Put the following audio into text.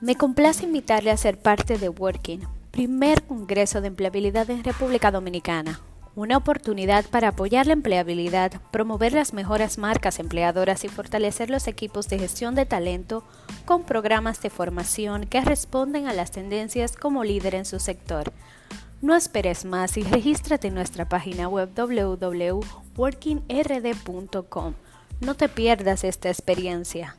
Me complace invitarle a ser parte de Working, primer Congreso de Empleabilidad en República Dominicana. Una oportunidad para apoyar la empleabilidad, promover las mejores marcas empleadoras y fortalecer los equipos de gestión de talento con programas de formación que responden a las tendencias como líder en su sector. No esperes más y regístrate en nuestra página web www.workingrd.com. No te pierdas esta experiencia.